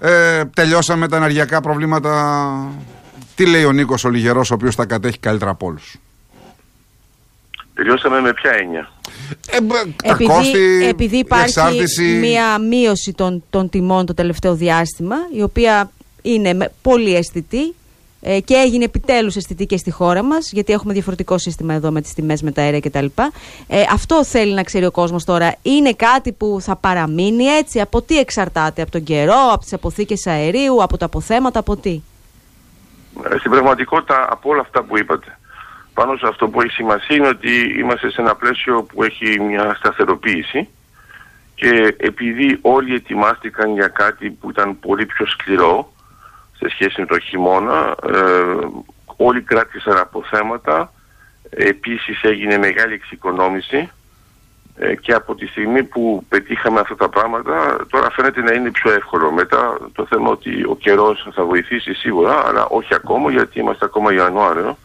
Ε, τελειώσαμε τα ενεργειακά προβλήματα. Τι λέει ο Νίκος ο Λιγερός, ο οποίος τα κατέχει καλύτερα από όλους; Τελειώσαμε με ποια έννοια; Ε, μπ, τα Επειδή, κόστη, επειδή η υπάρχει εξάρτηση. μία μείωση των, των τιμών το τελευταίο διάστημα, η οποία είναι με- πολύ αισθητή ε, και έγινε επιτέλους αισθητή και στη χώρα μας, γιατί έχουμε διαφορετικό σύστημα εδώ με τις τιμές, με τα αέρια κτλ. Ε, αυτό θέλει να ξέρει ο κόσμος τώρα. Είναι κάτι που θα παραμείνει έτσι; Από τι εξαρτάται, από τον καιρό, από τις αποθήκες αερίου, από τα αποθέματα, από τι; Ε, Στην πραγματικότητα από όλα αυτά που είπατε. Πάνω σε αυτό που έχει σημασία είναι ότι είμαστε σε ένα πλαίσιο που έχει μια σταθεροποίηση και επειδή όλοι ετοιμάστηκαν για κάτι που ήταν πολύ πιο σκληρό σε σχέση με το χειμώνα, ε, όλοι κράτησαν αποθέματα, επίσης έγινε μεγάλη εξοικονόμηση ε, και από τη στιγμή που πετύχαμε αυτά τα πράγματα τώρα φαίνεται να είναι πιο εύκολο. Μετά το θέμα ότι ο καιρός θα βοηθήσει σίγουρα, αλλά όχι ακόμα γιατί είμαστε ακόμα Ιανουάριο.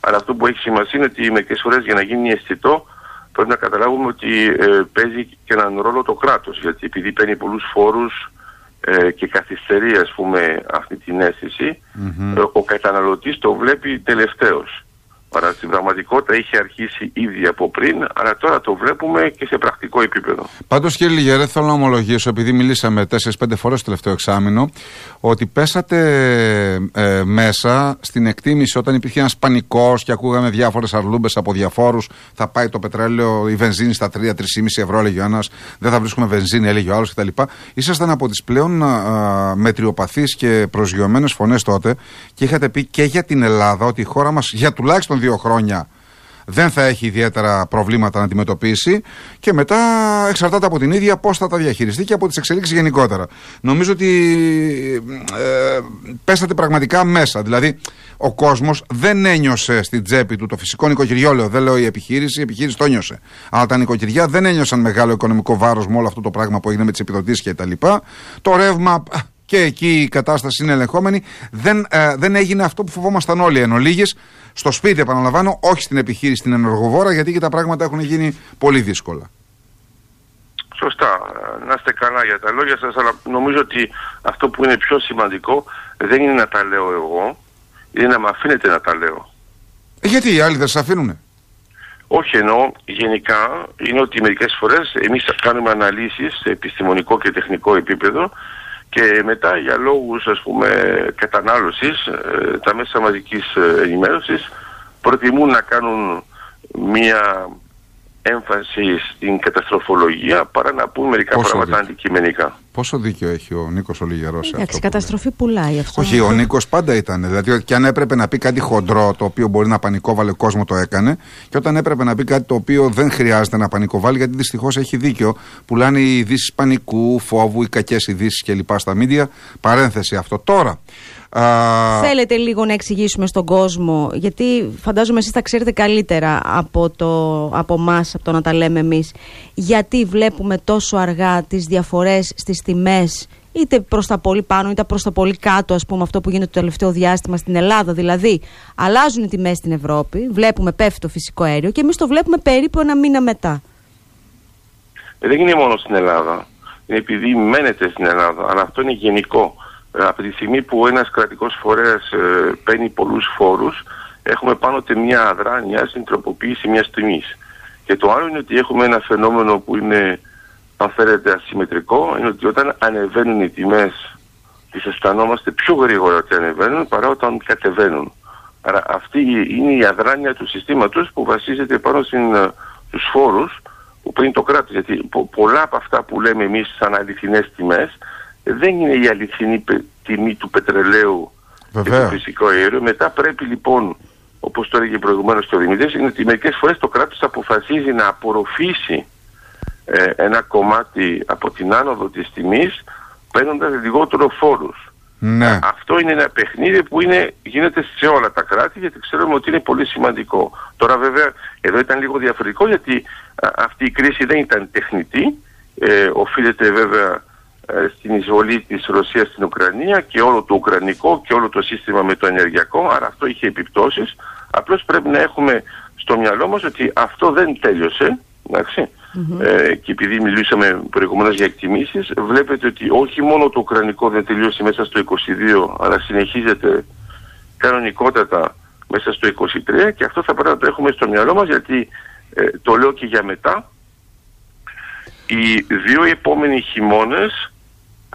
Αλλά αυτό που έχει σημασία είναι ότι μερικές φορές για να γίνει αισθητό πρέπει να καταλάβουμε ότι ε, παίζει και έναν ρόλο το κράτος. Γιατί επειδή παίρνει πολλούς φόρους ε, και καθυστερεί, ας πούμε, αυτή την αισθηση ε, ο καταναλωτής το βλέπει τελευταίος. Άρα στην πραγματικότητα είχε αρχίσει ήδη από πριν, αλλά τώρα το βλέπουμε και σε πρακτικό επίπεδο. Πάντως, κύριε Λιγερέ, θέλω να ομολογήσω, επειδή μιλήσαμε 4-5 φορές το τελευταίο εξάμεινο, ότι πέσατε ε, μέσα στην εκτίμηση όταν υπήρχε ένας πανικός και ακούγαμε διάφορες αρλούμπες από διαφόρους. Θα πάει το πετρέλαιο, η βενζίνη στα 3-3,5 ευρώ, έλεγε ο ένας. Δεν θα βρίσκουμε βενζίνη, έλεγε ο άλλος κτλ. Ήσασταν από τις πλέον μετριοπαθείς και προσγειωμένες φωνές τότε και είχατε πει και για την Ελλάδα ότι η χώρα μας για τουλάχιστον δύο χρόνια δεν θα έχει ιδιαίτερα προβλήματα να αντιμετωπίσει και μετά εξαρτάται από την ίδια πώς θα τα διαχειριστεί και από τις εξελίξεις γενικότερα. Νομίζω ότι ε, πέσατε πραγματικά μέσα. Δηλαδή, ο κόσμος δεν ένιωσε στην τσέπη του το φυσικό νοικοκυριό, λέω, δεν λέω η επιχείρηση, η επιχείρηση το ένιωσε. Αλλά τα νοικοκυριά δεν ένιωσαν μεγάλο οικονομικό βάρος με όλο αυτό το πράγμα που έγινε με τις επιδοτήσεις και τα λοιπά. Το ρεύμα και εκεί η κατάσταση είναι ελεγχόμενη. Δεν, ε, δεν έγινε αυτό που φοβόμασταν όλοι εν ολίγης. Στο σπίτι, επαναλαμβάνω, όχι στην επιχείρηση, στην ενεργοβόρα, γιατί και τα πράγματα έχουν γίνει πολύ δύσκολα. Σωστά. Να είστε καλά για τα λόγια σας, αλλά νομίζω ότι αυτό που είναι πιο σημαντικό δεν είναι να τα λέω εγώ, είναι να με αφήνετε να τα λέω. Ε, γιατί οι άλλοι δεν σας αφήνουνε; Όχι εννοώ, γενικά είναι ότι μερικές φορές εμείς κάνουμε αναλύσεις σε επιστημονικό και τεχνικό επίπεδο και μετά για λόγους ας πούμε κατανάλωσης ε, τα μέσα μαζικής ε, ενημέρωσης προτιμούν να κάνουν μία έμφαση στην καταστροφολογία παρά να πούν μερικά Πόσο πράγματα δίκιο. αντικειμενικά. Πόσο δίκιο έχει ο Νίκος Ολιγερό σε αυτό. Εντάξει, που καταστροφή πουλάει αυτό. λέει. Όχι, ο Νίκος πάντα ήταν. Δηλαδή, ότι και αν έπρεπε να πει κάτι χοντρό, το οποίο μπορεί να πανικόβαλε κόσμος, το έκανε. Και όταν έπρεπε να πει κάτι το οποίο δεν χρειάζεται να πανικοβάλει, γιατί δυστυχώς έχει δίκιο. Πουλάνε οι ειδήσεις πανικού, φόβου, οι κακές ειδήσεις κλπ. στα μίντια. Παρένθεση αυτό. Τώρα. Α, Θέλετε λίγο να εξηγήσουμε στον κόσμο, γιατί φαντάζομαι εσείς τα ξέρετε καλύτερα από, το, από εμάς, από το να τα λέμε εμείς, γιατί βλέπουμε τόσο αργά τις διαφορές στις τιμές, είτε προς τα πολύ πάνω είτε προς τα πολύ κάτω, ας πούμε, αυτό που γίνεται το τελευταίο διάστημα στην Ελλάδα. Δηλαδή, αλλάζουν οι τιμές στην Ευρώπη, βλέπουμε πέφτει το φυσικό αέριο και εμείς το βλέπουμε περίπου ένα μήνα μετά. Ε, δεν είναι μόνο στην Ελλάδα. Είναι επειδή μένετε στην Ελλάδα, αλλά αυτό είναι γενικό. Ε, από τη στιγμή που ένας κρατικός φορέας ε, παίρνει πολλούς φόρους, έχουμε πάνω τε μια αδράνεια στην τροποποίηση μιας τιμής. Και το άλλο είναι ότι έχουμε ένα φαινόμενο που είναι, αν θέλετε, ασυμμετρικό, είναι ότι όταν ανεβαίνουν οι τιμές, τις αισθανόμαστε πιο γρήγορα ότι ανεβαίνουν παρά όταν κατεβαίνουν. Άρα αυτή είναι η αδράνεια του συστήματος που βασίζεται πάνω στην, ε, στους φόρους που παίρνει το κράτος. Γιατί πο- πολλά από αυτά που λέμε εμείς σαν αληθινές τιμές ε, δεν είναι η αληθινή πε- τιμή του πετρελαίου και Βεβαίως. του φυσικού αερίου. Μετά πρέπει λοιπόν, όπως το έλεγε προηγουμένως το Δημητρής, είναι ότι μερικές φορές το κράτος αποφασίζει να απορροφήσει ε, ένα κομμάτι από την άνοδο της τιμής παίρνοντας λιγότερο φόρους. ναι. Αυτό είναι ένα παιχνίδι που είναι, γίνεται σε όλα τα κράτη γιατί ξέρουμε ότι είναι πολύ σημαντικό. Τώρα βέβαια εδώ ήταν λίγο διαφορετικό γιατί α, αυτή η κρίση δεν ήταν τεχνητή. Ε, οφείλεται βέβαια ε, στην εισβολή της Ρωσίας στην Ουκρανία και όλο το ουκρανικό και όλο το σύστημα με το ενεργειακό. Άρα αυτό είχε επιπτώσεις. Απλώς πρέπει να έχουμε στο μυαλό μας ότι αυτό δεν τέλειωσε. Εντάξει. Ε, και επειδή μιλήσαμε προηγουμένως για εκτιμήσεις, βλέπετε ότι όχι μόνο το ουκρανικό δεν τελειώσει μέσα στο 22, αλλά συνεχίζεται κανονικότατα μέσα στο 23 και αυτό θα πρέπει να το έχουμε στο μυαλό μας γιατί ε, το λέω και για μετά. Οι δύο επόμενοι χειμώνες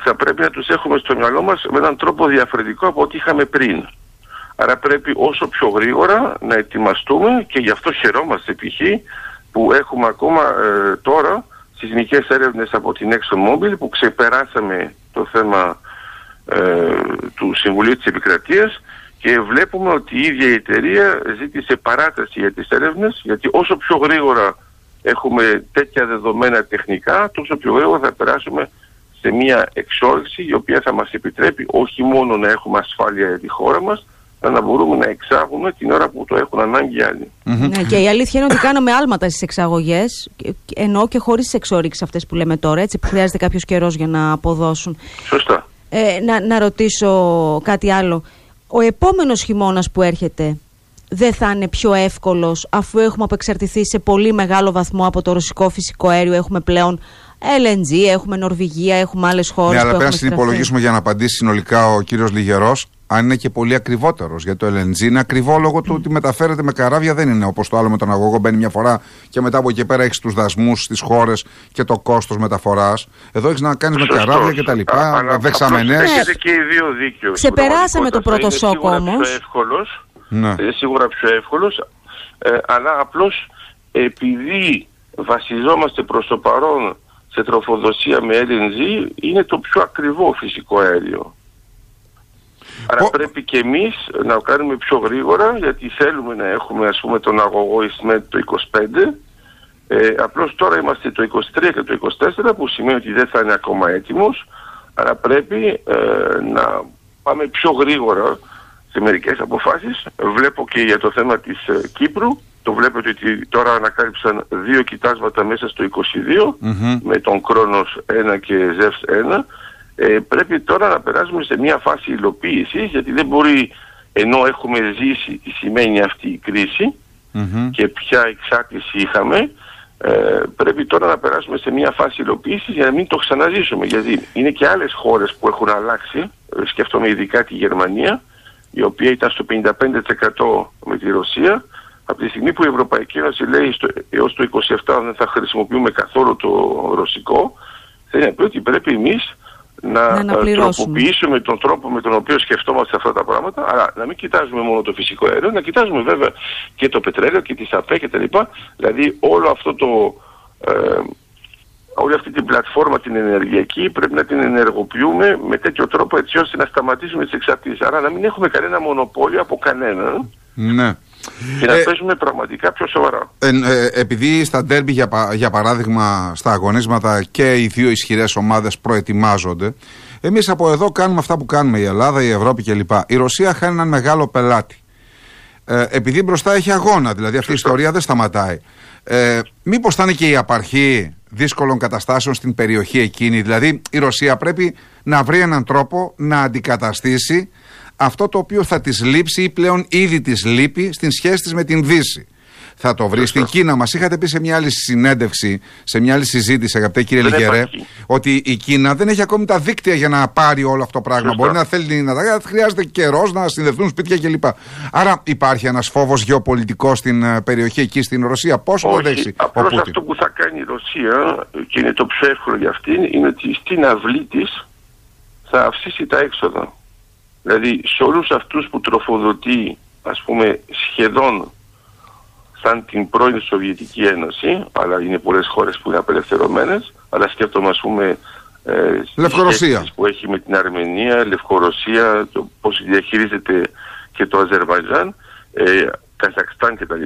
θα πρέπει να τους έχουμε στο μυαλό μας με έναν τρόπο διαφορετικό από ό,τι είχαμε πριν. Άρα πρέπει όσο πιο γρήγορα να ετοιμαστούμε και γι' αυτό χαιρόμαστε π.χ. που έχουμε ακόμα ε, τώρα σεισμικές έρευνες από την ExxonMobil που ξεπεράσαμε το θέμα ε, του Συμβουλίου της Επικρατείας και βλέπουμε ότι η ίδια η εταιρεία ζήτησε παράταση για τις έρευνες γιατί όσο πιο γρήγορα έχουμε τέτοια δεδομένα τεχνικά τόσο πιο γρήγορα θα περάσουμε σε μια εξόρυξη η οποία θα μας επιτρέπει όχι μόνο να έχουμε ασφάλεια για τη χώρα μας να μπορούμε να εξάγουμε την ώρα που το έχουν ανάγκη οι αλλοι Ναι, και η αλήθεια είναι ότι κάναμε άλματα στις εξαγωγές, ενώ και χωρίς τις εξόριξει αυτές που λέμε τώρα. Έτσι, χρειάζεται κάποιος καιρός για να αποδώσουν. Σωστά. Ε, να, να ρωτήσω κάτι άλλο. Ο επόμενος χειμώνας που έρχεται δεν θα είναι πιο εύκολος αφού έχουμε απεξαρτηθεί σε πολύ μεγάλο βαθμό από το ρωσικό φυσικό αέριο. Έχουμε πλέον LNG, έχουμε Νορβηγία, έχουμε άλλες χώρες. Ναι, αλλά πρέπει να συνυπολογίσουμε για να απαντήσει συνολικά ο κύριος Λιγερός αν είναι και πολύ ακριβότερος. Γιατί το LNG είναι ακριβό λόγω του ότι μεταφέρεται με καράβια, δεν είναι όπως το άλλο με τον αγωγό. Μπαίνει μια φορά και μετά από εκεί πέρα έχεις τους δασμούς στις χώρες και το κόστος μεταφοράς. Εδώ έχεις να κάνεις με καράβια κτλ. Δεξαμενέ. Έχετε και οι δύο δίκαιος. Ξεπεράσαμε το πρώτο σοκ όμως. Ναι. Είναι σίγουρα πιο εύκολος. Ε, αλλά απλώς επειδή βασιζόμαστε προς το παρόν σε τροφοδοσία με LNG είναι το πιο ακριβό φυσικό αέριο. Άρα πρέπει και εμείς να κάνουμε πιο γρήγορα γιατί θέλουμε να έχουμε ας πούμε τον αγωγό ΙΣΜΕΤ το 25 ε, απλώς τώρα είμαστε το 23 και το 24 που σημαίνει ότι δεν θα είναι ακόμα έτοιμος. Άρα πρέπει ε, να πάμε πιο γρήγορα σε μερικές αποφάσεις. Βλέπω και για το θέμα της ε, Κύπρου. Το βλέπετε ότι τώρα ανακάλυψαν δύο κοιτάσματα μέσα στο 22 με τον Κρόνος 1 και Ζεύς 1 ε, πρέπει τώρα να περάσουμε σε μια φάση υλοποίησης γιατί δεν μπορεί ενώ έχουμε ζήσει τι σημαίνει αυτή η κριση και ποια εξάρτηση είχαμε ε, πρέπει τώρα να περάσουμε σε μια φάση υλοποίησης για να μην το ξαναζήσουμε γιατί είναι και άλλες χώρες που έχουν αλλάξει. Ε, σκέφτομαι ειδικά τη Γερμανία η οποία ήταν στο 55% με τη Ρωσία. Από τη στιγμή που η Ευρωπαϊκή Ένωση λέει στο, έως το 27 δεν θα χρησιμοποιούμε καθόλου το ρωσικό θέλει να πει ότι πρέπει εμείς να, να τροποποιήσουμε τον τρόπο με τον οποίο σκεφτόμαστε αυτά τα πράγματα, αλλά να μην κοιτάζουμε μόνο το φυσικό αέριο, να κοιτάζουμε βέβαια και το πετρέλαιο και τη ΣΑΠΕ κτλ. Δηλαδή όλο αυτό το, ε, όλη αυτή την πλατφόρμα την ενεργειακή πρέπει να την ενεργοποιούμε με τέτοιο τρόπο έτσι ώστε να σταματήσουμε τις εξαρτήσεις. Άρα να μην έχουμε κανένα μονοπόλιο από κανέναν. Ναι και να ε, παίζουμε πραγματικά πιο σοβαρά. Ε, ε, επειδή στα ντέρμπι, για, για παράδειγμα, στα αγωνίσματα και οι δύο ισχυρές ομάδες προετοιμάζονται, εμείς από εδώ κάνουμε αυτά που κάνουμε, η Ελλάδα, η Ευρώπη κλπ. Η Ρωσία χάνει έναν μεγάλο πελάτη. Ε, επειδή μπροστά έχει αγώνα, δηλαδή αυτή η ιστορία δεν σταματάει. Ε, Μήπως θα είναι και η απαρχή δύσκολων καταστάσεων στην περιοχή εκείνη, δηλαδή η Ρωσία πρέπει να βρει έναν τρόπο να αντικαταστήσει αυτό το οποίο θα της λείψει ή πλέον ήδη της λείπει στην σχέση της με την Δύση. Θα το βρει στην Κίνα. Μας είχατε πει σε μια άλλη συνέντευξη, σε μια άλλη συζήτηση, αγαπητέ κύριε Λιγερέ, ότι η Κίνα δεν έχει ακόμη τα δίκτυα για να πάρει όλο αυτό το πράγμα. Μπορεί να θέλει να τα χρειάζεται καιρό να συνδεθούν σπίτια κλπ. Άρα υπάρχει ένας φόβος γεωπολιτικός στην ε, περιοχή εκεί στην Ρωσία. Πώς το δέχει Απλώς αυτό που θα κάνει η Ρωσία και είναι το πιο εύκολο για αυτήν είναι ότι στην αυλή της θα αυξήσει τα έξοδα. Δηλαδή σε όλους αυτούς που τροφοδοτεί ας πούμε σχεδόν σαν την πρώην Σοβιετική Ένωση, αλλά είναι πολλές χώρες που είναι απελευθερωμένες, αλλά σκέφτομαι ας πούμε ε, Λευκορωσία. που έχει με την Αρμενία, Λευκορωσία, το πώς διαχειρίζεται και το Αζερβαϊτζάν, ε, Καζακστάν κτλ.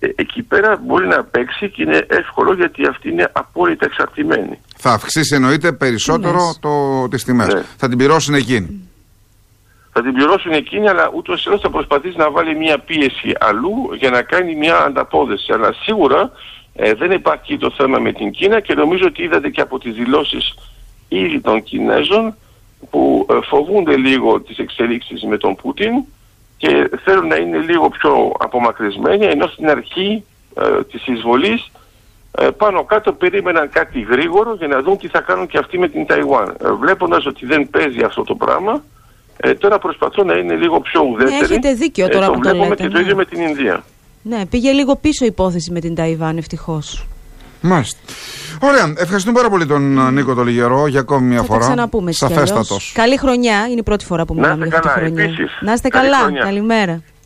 Ε, εκεί πέρα μπορεί να παίξει και είναι εύκολο γιατί αυτή είναι απόλυτα εξαρτημένη. Θα αυξήσει εννοείται περισσότερο το, τις τιμές. Ναι. Θα την πληρώσουν εκείνη θα την πληρώσουν εκείνοι, αλλά ούτως ή άλλως θα προσπαθήσει να βάλει μια πίεση αλλού για να κάνει μια ανταπόδεση. Αλλά σίγουρα ε, δεν υπάρχει το θέμα με την Κίνα και νομίζω ότι είδατε και από τις δηλώσεις ήδη των Κινέζων που ε, φοβούνται λίγο τις εξελίξεις με τον Πούτιν και θέλουν να είναι λίγο πιο απομακρυσμένοι ενώ στην αρχή ε, της εισβολής ε, πάνω κάτω περίμεναν κάτι γρήγορο για να δουν τι θα κάνουν και αυτοί με την Ταϊουάν. Ε, βλέποντας ότι δεν παίζει αυτό το πράγμα, ε, τώρα προσπαθώ να είναι λίγο πιο ουδέτερη. Ναι, έχετε δίκιο τώρα ε, που το το βλέπουμε λέτε, και το ναι. ίδιο με την Ινδία. Ναι, πήγε λίγο πίσω η υπόθεση με την Ταϊβάν, ευτυχώς. Μάλιστα. Ωραία. Ευχαριστούμε πάρα πολύ τον ε, Νίκο Τολιγερό για ακόμη μια Θα τα φορά. ξαναπούμε έτσι κι αλλιώς. Σαφέστατο. Καλή χρονιά. Είναι η πρώτη φορά που Να μιλάμε είστε για αυτή τη καλά, χρονιά. επίσης. Να είστε Καλή καλά. χρονιά. Καλημέρα.